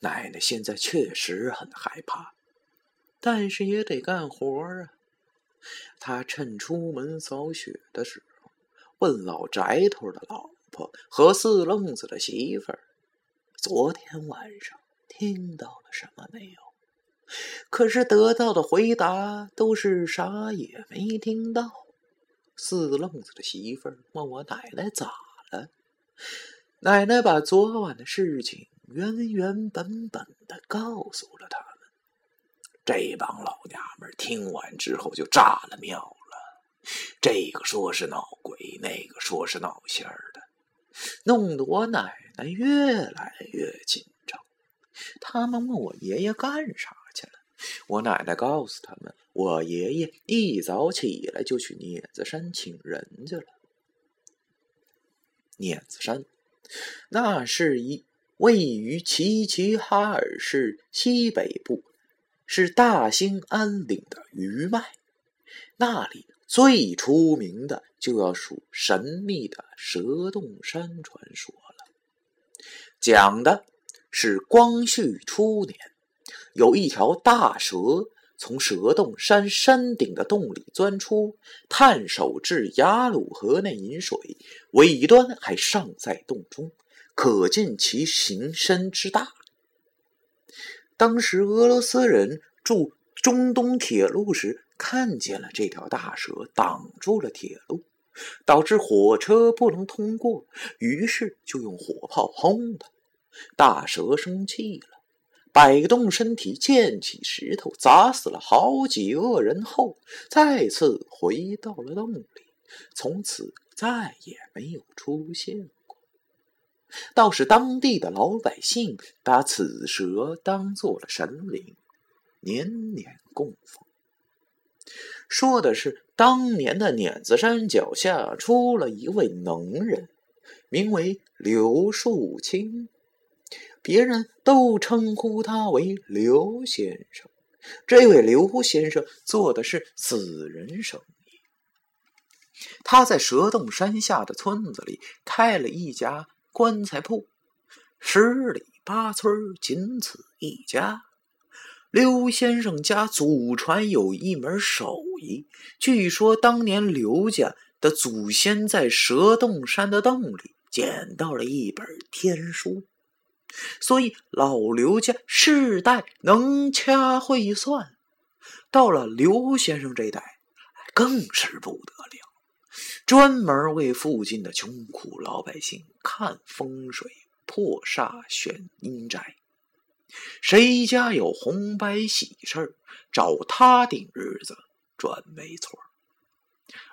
奶奶现在确实很害怕，但是也得干活啊。他趁出门扫雪的时候，问老宅头的老婆和四愣子的媳妇儿：“昨天晚上听到了什么没有？”可是得到的回答都是啥也没听到。四愣子的媳妇儿问我奶奶咋了，奶奶把昨晚的事情原原本本的告诉了他们。这帮老娘们听完之后就炸了庙了，这个说是闹鬼，那个说是闹仙儿的，弄得我奶奶越来越紧张。他们问我爷爷干啥去了？我奶奶告诉他们，我爷爷一早起来就去碾子山请人去了。碾子山，那是一位于齐齐哈尔市西北部，是大兴安岭的余脉。那里最出名的就要数神秘的蛇洞山传说了，讲的是光绪初年。有一条大蛇从蛇洞山山顶的洞里钻出，探手至雅鲁河内饮水，尾端还尚在洞中，可见其形身之大。当时俄罗斯人筑中东铁路时，看见了这条大蛇挡住了铁路，导致火车不能通过，于是就用火炮轰它。大蛇生气了。摆动身体，溅起石头，砸死了好几个人后，再次回到了洞里，从此再也没有出现过。倒是当地的老百姓把此蛇当做了神灵，年年供奉。说的是当年的碾子山脚下出了一位能人，名为刘树清。别人都称呼他为刘先生。这位刘先生做的是死人生意。他在蛇洞山下的村子里开了一家棺材铺，十里八村仅此一家。刘先生家祖传有一门手艺，据说当年刘家的祖先在蛇洞山的洞里捡到了一本天书。所以老刘家世代能掐会算，到了刘先生这代，更是不得了，专门为附近的穷苦老百姓看风水、破煞、选阴宅。谁家有红白喜事找他顶日子准没错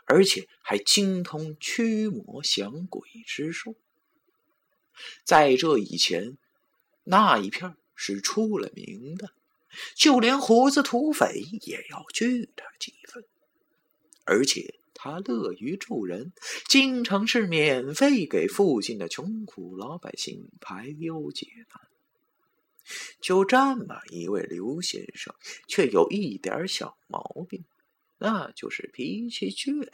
而且还精通驱魔降鬼之术。在这以前。那一片是出了名的，就连胡子土匪也要惧他几分。而且他乐于助人，经常是免费给附近的穷苦老百姓排忧解难。就这么一位刘先生，却有一点小毛病，那就是脾气倔。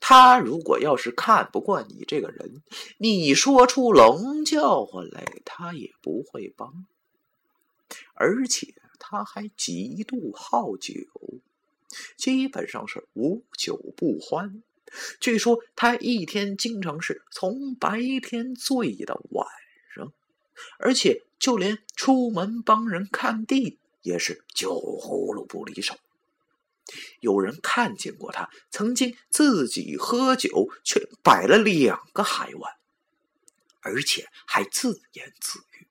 他如果要是看不惯你这个人，你说出冷叫唤来，他也不会帮。而且他还极度好酒，基本上是无酒不欢。据说他一天经常是从白天醉到晚上，而且就连出门帮人看地也是酒葫芦不离手。有人看见过他曾经自己喝酒，却摆了两个海碗，而且还自言自语。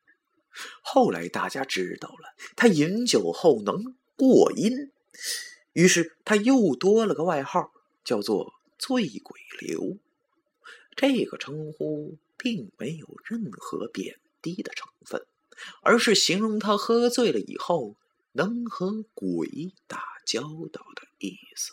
后来大家知道了，他饮酒后能过阴，于是他又多了个外号，叫做“醉鬼刘”。这个称呼并没有任何贬低的成分，而是形容他喝醉了以后能和鬼打。交道的意思。